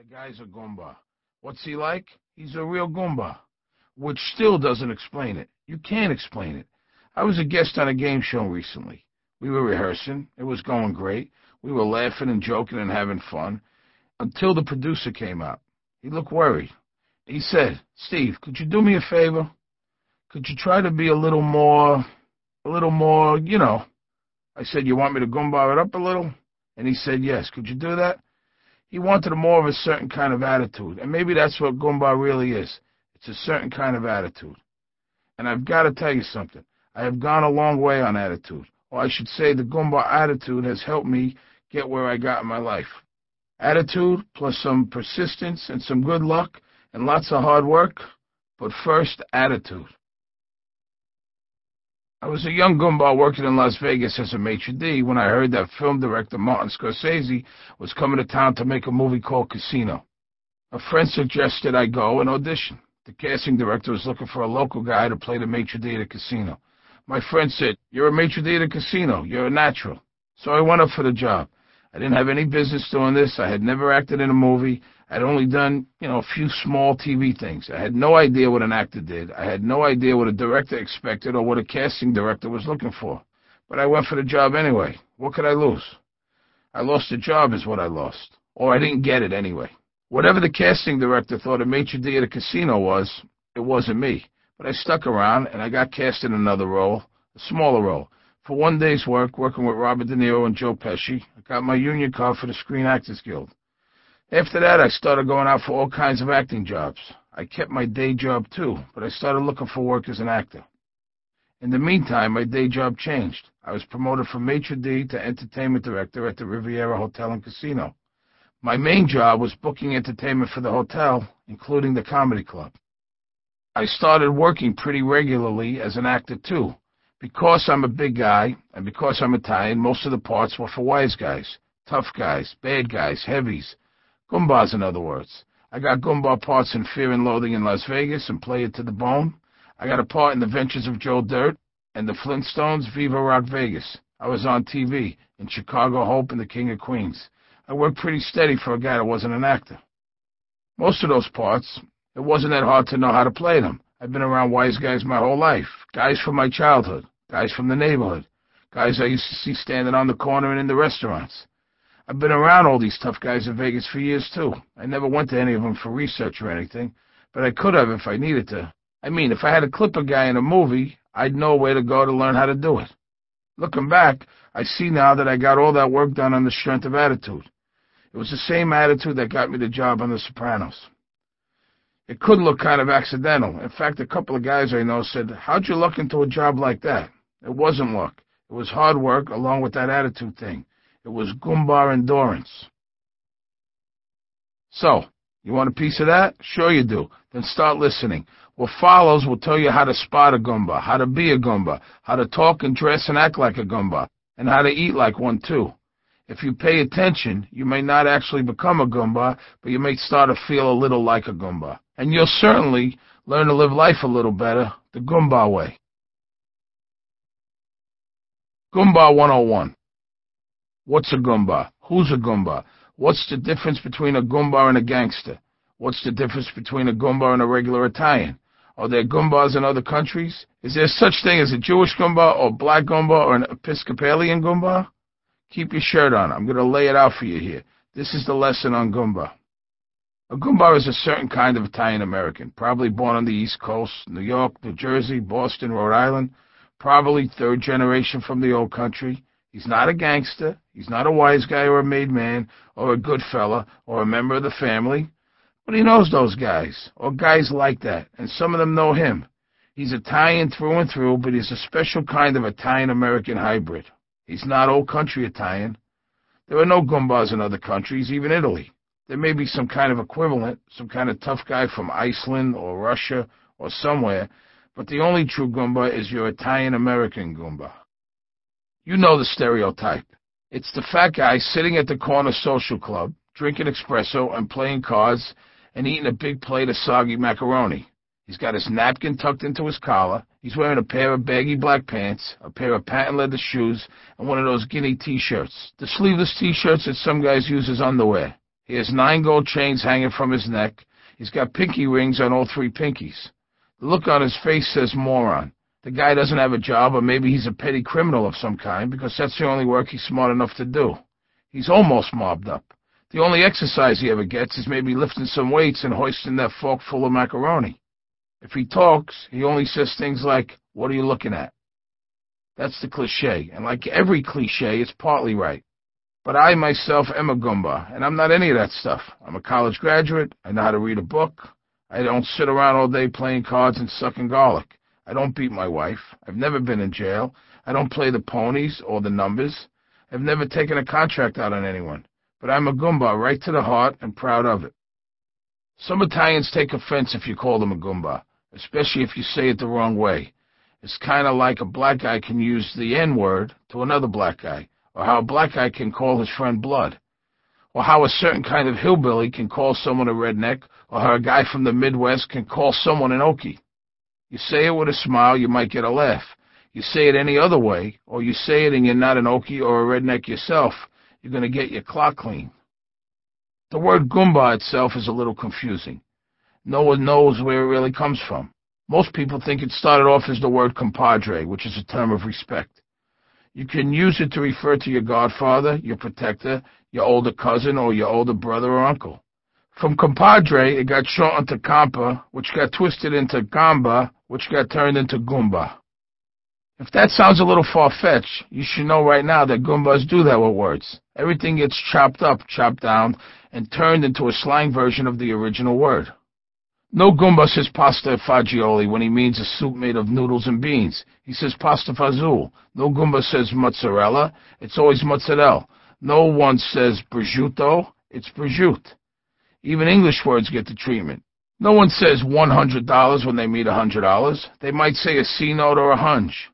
The guy's a Goomba. What's he like? He's a real Goomba. Which still doesn't explain it. You can't explain it. I was a guest on a game show recently. We were rehearsing. It was going great. We were laughing and joking and having fun until the producer came out. He looked worried. He said, Steve, could you do me a favor? Could you try to be a little more, a little more, you know? I said, you want me to Goomba it up a little? And he said, yes. Could you do that? He wanted more of a certain kind of attitude. And maybe that's what Goomba really is. It's a certain kind of attitude. And I've got to tell you something. I have gone a long way on attitude. Or I should say the Goomba attitude has helped me get where I got in my life. Attitude plus some persistence and some good luck and lots of hard work. But first, attitude. I was a young Goomba working in Las Vegas as a maitre d' when I heard that film director Martin Scorsese was coming to town to make a movie called Casino. A friend suggested I go and audition. The casting director was looking for a local guy to play the maitre d' at a casino. My friend said, You're a maitre d' at a casino. You're a natural. So I went up for the job. I didn't have any business doing this. I had never acted in a movie. I'd only done, you know, a few small TV things. I had no idea what an actor did. I had no idea what a director expected or what a casting director was looking for. But I went for the job anyway. What could I lose? I lost the job is what I lost. Or I didn't get it anyway. Whatever the casting director thought a maitre d' at a casino was, it wasn't me. But I stuck around and I got cast in another role, a smaller role. For one day's work, working with Robert De Niro and Joe Pesci, I got my union card for the Screen Actors Guild. After that, I started going out for all kinds of acting jobs. I kept my day job too, but I started looking for work as an actor. In the meantime, my day job changed. I was promoted from maitre d' to entertainment director at the Riviera Hotel and Casino. My main job was booking entertainment for the hotel, including the comedy club. I started working pretty regularly as an actor too. Because I'm a big guy, and because I'm Italian, most of the parts were for wise guys, tough guys, bad guys, heavies, Goombas, in other words. I got Goomba parts in Fear and Loathing in Las Vegas and Play It to the Bone. I got a part in The Ventures of Joe Dirt and The Flintstones, Viva Rock Vegas. I was on TV in Chicago Hope and The King of Queens. I worked pretty steady for a guy that wasn't an actor. Most of those parts, it wasn't that hard to know how to play them. I've been around wise guys my whole life. Guys from my childhood. Guys from the neighborhood. Guys I used to see standing on the corner and in the restaurants. I've been around all these tough guys in Vegas for years, too. I never went to any of them for research or anything, but I could have if I needed to. I mean, if I had to clip a guy in a movie, I'd know where to go to learn how to do it. Looking back, I see now that I got all that work done on the strength of attitude. It was the same attitude that got me the job on The Sopranos. It could look kind of accidental. In fact, a couple of guys I know said, How'd you luck into a job like that? It wasn't luck. It was hard work along with that attitude thing. It was Goomba endurance. So, you want a piece of that? Sure you do. Then start listening. What follows will tell you how to spot a Goomba, how to be a Goomba, how to talk and dress and act like a Goomba, and how to eat like one too. If you pay attention, you may not actually become a Goomba, but you may start to feel a little like a Goomba. And you'll certainly learn to live life a little better the Goomba way. Goomba 101 What's a Goomba? Who's a Goomba? What's the difference between a Goomba and a gangster? What's the difference between a Goomba and a regular Italian? Are there Goombas in other countries? Is there such thing as a Jewish Goomba or black Goomba or an Episcopalian Goomba? Keep your shirt on. I'm going to lay it out for you here. This is the lesson on Goomba. A Goomba is a certain kind of Italian American, probably born on the East Coast, New York, New Jersey, Boston, Rhode Island, probably third generation from the old country. He's not a gangster. He's not a wise guy or a made man or a good fella or a member of the family. But he knows those guys, or guys like that, and some of them know him. He's Italian through and through, but he's a special kind of Italian-American hybrid. He's not old country Italian. There are no Goombas in other countries, even Italy. There may be some kind of equivalent, some kind of tough guy from Iceland or Russia or somewhere, but the only true Goomba is your Italian-American Goomba. You know the stereotype. It's the fat guy sitting at the corner social club, drinking espresso and playing cards and eating a big plate of soggy macaroni. He's got his napkin tucked into his collar. He's wearing a pair of baggy black pants, a pair of patent leather shoes, and one of those guinea t-shirts. The sleeveless t-shirts that some guys use as underwear. He has nine gold chains hanging from his neck. He's got pinky rings on all three pinkies. The look on his face says moron. The guy doesn't have a job, or maybe he's a petty criminal of some kind, because that's the only work he's smart enough to do. He's almost mobbed up. The only exercise he ever gets is maybe lifting some weights and hoisting that fork full of macaroni. If he talks, he only says things like, What are you looking at? That's the cliche, and like every cliche, it's partly right. But I myself am a Goomba, and I'm not any of that stuff. I'm a college graduate. I know how to read a book. I don't sit around all day playing cards and sucking garlic. I don't beat my wife. I've never been in jail. I don't play the ponies or the numbers. I've never taken a contract out on anyone. But I'm a Goomba right to the heart and proud of it. Some Italians take offense if you call them a Goomba, especially if you say it the wrong way. It's kind of like a black guy can use the N-word to another black guy, or how a black guy can call his friend blood, or how a certain kind of hillbilly can call someone a redneck, or how a guy from the Midwest can call someone an Okie. You say it with a smile, you might get a laugh. You say it any other way, or you say it and you're not an Okie or a redneck yourself, you're going to get your clock clean. The word Goomba itself is a little confusing. No one knows where it really comes from. Most people think it started off as the word compadre, which is a term of respect. You can use it to refer to your godfather, your protector, your older cousin, or your older brother or uncle. From compadre, it got shortened to compa, which got twisted into gamba, which got turned into Goomba. If that sounds a little far-fetched, you should know right now that Goombas do that with words. Everything gets chopped up, chopped down, and turned into a slang version of the original word. No Goomba says pasta fagioli when he means a soup made of noodles and beans. He says pasta fazool. No Goomba says mozzarella. It's always mozzarella. No one says prosciutto. It's prosciutto. Even English words get the treatment. No one says $100 when they meet $100. They might say a C note or a hunch.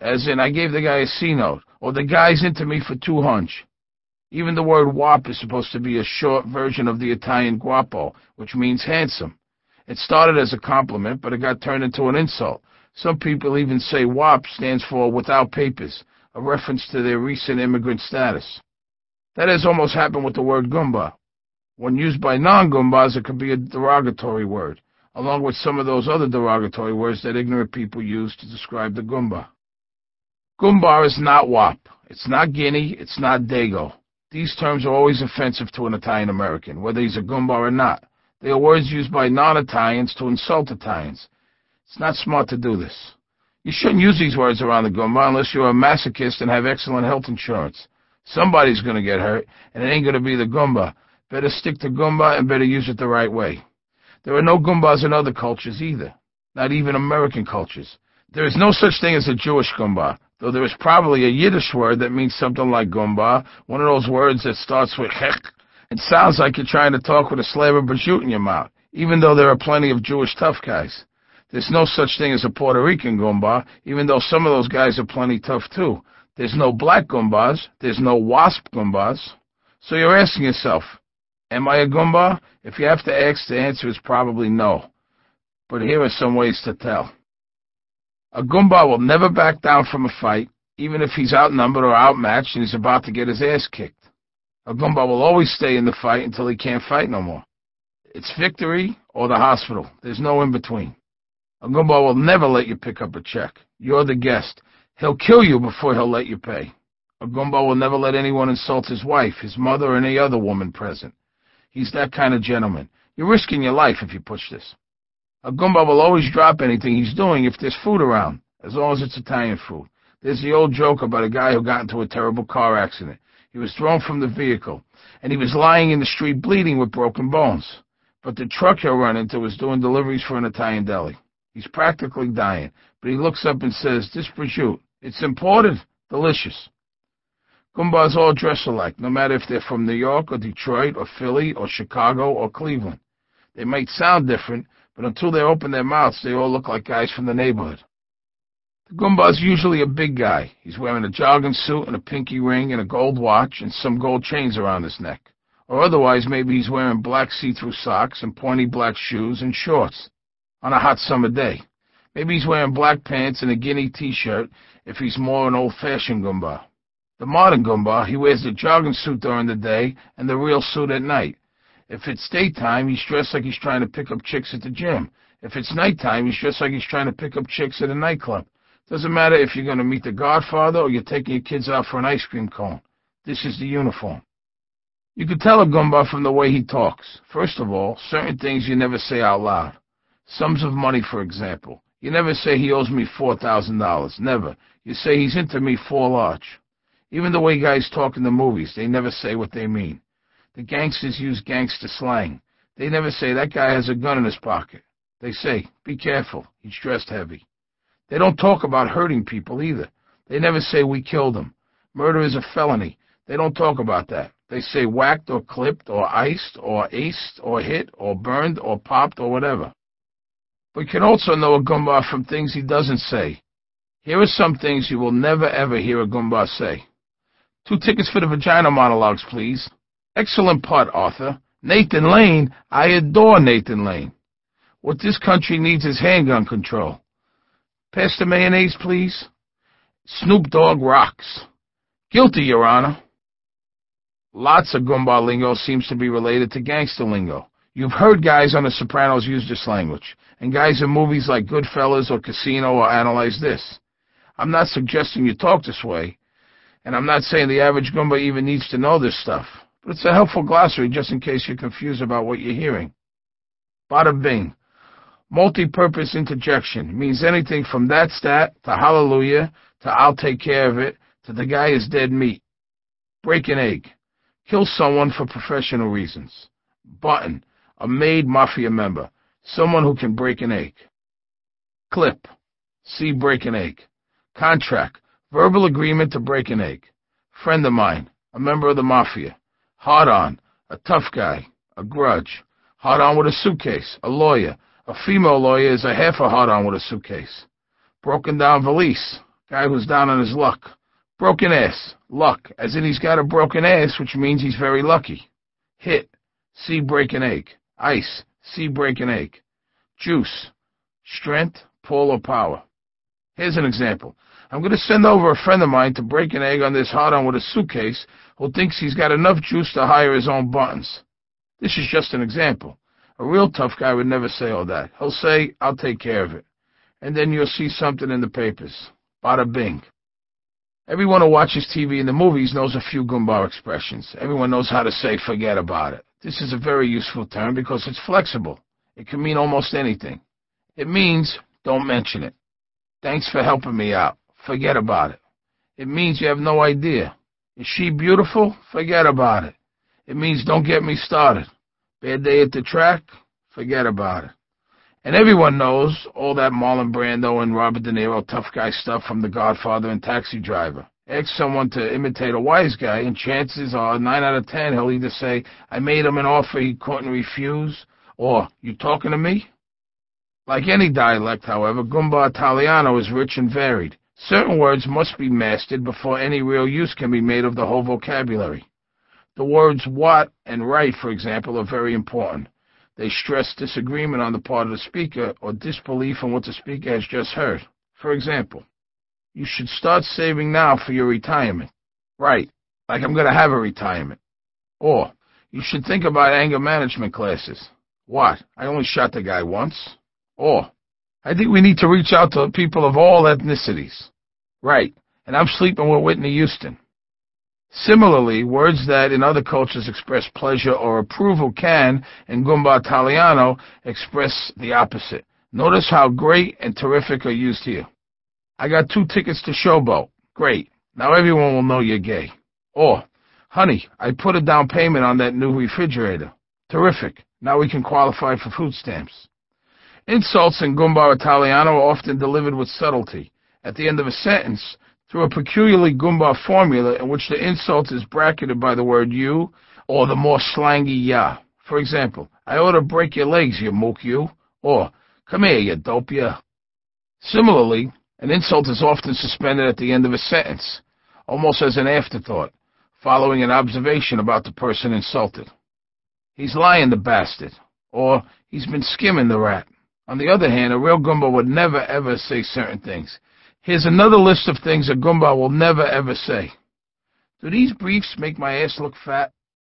As in, I gave the guy a C note, or the guy's into me for two hunch. Even the word wop is supposed to be a short version of the Italian guapo, which means handsome. It started as a compliment, but it got turned into an insult. Some people even say WAP stands for without papers, a reference to their recent immigrant status. That has almost happened with the word Goomba, when used by non-Goombas, it could be a derogatory word, along with some of those other derogatory words that ignorant people use to describe the Gumba. Goomba is not WAP. It's not Guinea. It's not Dago. These terms are always offensive to an Italian American, whether he's a Goomba or not. They are words used by non-Italians to insult Italians. It's not smart to do this. You shouldn't use these words around the Goomba unless you're a masochist and have excellent health insurance. Somebody's going to get hurt, and it ain't going to be the Goomba. Better stick to Goomba and better use it the right way. There are no Goombas in other cultures either, not even American cultures. There is no such thing as a Jewish Goomba, though there is probably a Yiddish word that means something like Goomba, one of those words that starts with hech and sounds like you're trying to talk with a of prosciutto in your mouth, even though there are plenty of Jewish tough guys. There's no such thing as a Puerto Rican Goomba, even though some of those guys are plenty tough too. There's no black Goombas. There's no wasp Goombas. So you're asking yourself, Am I a Goomba? If you have to ask, the answer is probably no. But here are some ways to tell. A Goomba will never back down from a fight, even if he's outnumbered or outmatched and he's about to get his ass kicked. A Goomba will always stay in the fight until he can't fight no more. It's victory or the hospital. There's no in between. A Goomba will never let you pick up a check. You're the guest. He'll kill you before he'll let you pay. A Goomba will never let anyone insult his wife, his mother, or any other woman present. He's that kind of gentleman. You're risking your life if you push this. A Goomba will always drop anything he's doing if there's food around, as long as it's Italian food. There's the old joke about a guy who got into a terrible car accident. He was thrown from the vehicle, and he was lying in the street bleeding with broken bones. But the truck he'll run into was doing deliveries for an Italian deli. He's practically dying, but he looks up and says, This prosciutto, it's imported, delicious. Goombas all dress alike, no matter if they're from New York or Detroit or Philly or Chicago or Cleveland. They might sound different, but until they open their mouths, they all look like guys from the neighborhood. The Goomba's usually a big guy. He's wearing a jogging suit and a pinky ring and a gold watch and some gold chains around his neck. Or otherwise, maybe he's wearing black see-through socks and pointy black shoes and shorts on a hot summer day. Maybe he's wearing black pants and a guinea t-shirt if he's more an old-fashioned Goomba. The modern Goomba, he wears the jogging suit during the day and the real suit at night. If it's daytime, he's dressed like he's trying to pick up chicks at the gym. If it's nighttime, he's dressed like he's trying to pick up chicks at a nightclub. Doesn't matter if you're going to meet the Godfather or you're taking your kids out for an ice cream cone. This is the uniform. You could tell a Goomba from the way he talks. First of all, certain things you never say out loud. Sums of money, for example. You never say he owes me $4,000. Never. You say he's into me four large. Even the way guys talk in the movies, they never say what they mean. The gangsters use gangster slang. They never say that guy has a gun in his pocket. They say, be careful, he's dressed heavy. They don't talk about hurting people either. They never say we killed him. Murder is a felony. They don't talk about that. They say whacked or clipped or iced or aced or hit or burned or popped or whatever. We can also know a Goomba from things he doesn't say. Here are some things you will never ever hear a Goomba say. Two tickets for the vagina monologues, please. Excellent part, Arthur. Nathan Lane, I adore Nathan Lane. What this country needs is handgun control. Pass the mayonnaise, please. Snoop Dogg rocks. Guilty, Your Honor. Lots of Goomba lingo seems to be related to gangster lingo. You've heard guys on The Sopranos use this language, and guys in movies like Goodfellas or Casino will analyze this. I'm not suggesting you talk this way, and I'm not saying the average Goomba even needs to know this stuff, but it's a helpful glossary just in case you're confused about what you're hearing. Bada bing. Multi-purpose interjection means anything from that stat to hallelujah to I'll take care of it to the guy is dead meat. Break an egg. Kill someone for professional reasons. Button. A made mafia member. Someone who can break an egg. Clip. See break an egg. Contract. Verbal agreement to break an egg. Friend of mine. A member of the mafia. Hard on. A tough guy. A grudge. Hard on with a suitcase. A lawyer. A female lawyer is a half a hard on with a suitcase. Broken down valise. Guy who's down on his luck. Broken ass. Luck. As in he's got a broken ass, which means he's very lucky. Hit. See break an egg. Ice. See break an egg. Juice. Strength, pull, or power. Here's an example. I'm going to send over a friend of mine to break an egg on this hard on with a suitcase who thinks he's got enough juice to hire his own buttons. This is just an example. A real tough guy would never say all that. He'll say, I'll take care of it. And then you'll see something in the papers. Bada bing. Everyone who watches TV and the movies knows a few Goomba expressions. Everyone knows how to say forget about it. This is a very useful term because it's flexible. It can mean almost anything. It means don't mention it. Thanks for helping me out. Forget about it. It means you have no idea. Is she beautiful? Forget about it. It means don't get me started. Bad day at the track? Forget about it. And everyone knows all that Marlon Brando and Robert De Niro tough guy stuff from The Godfather and Taxi Driver. Ask someone to imitate a wise guy, and chances are, nine out of ten, he'll either say, I made him an offer he couldn't refuse, or, you talking to me? Like any dialect, however, Goomba Italiano is rich and varied. Certain words must be mastered before any real use can be made of the whole vocabulary. The words what and right, for example, are very important. They stress disagreement on the part of the speaker or disbelief in what the speaker has just heard. For example, you should start saving now for your retirement. Right, like I'm going to have a retirement. Or, you should think about anger management classes. What? I only shot the guy once. Or, I think we need to reach out to people of all ethnicities. Right, and I'm sleeping with Whitney Houston. Similarly, words that in other cultures express pleasure or approval can, in Goomba Italiano, express the opposite. Notice how great and terrific are used here. I got two tickets to Showboat. Great. Now everyone will know you're gay. Or, honey, I put a down payment on that new refrigerator. Terrific. Now we can qualify for food stamps. Insults in Goomba Italiano are often delivered with subtlety. At the end of a sentence, through a peculiarly Goomba formula in which the insult is bracketed by the word you or the more slangy ya. For example, I ought to break your legs, you mook you, or come here, you dope ya. Similarly, an insult is often suspended at the end of a sentence, almost as an afterthought, following an observation about the person insulted. He's lying, the bastard, or he's been skimming the rat. On the other hand, a real Goomba would never ever say certain things. Here's another list of things a Goomba will never ever say. Do these briefs make my ass look fat?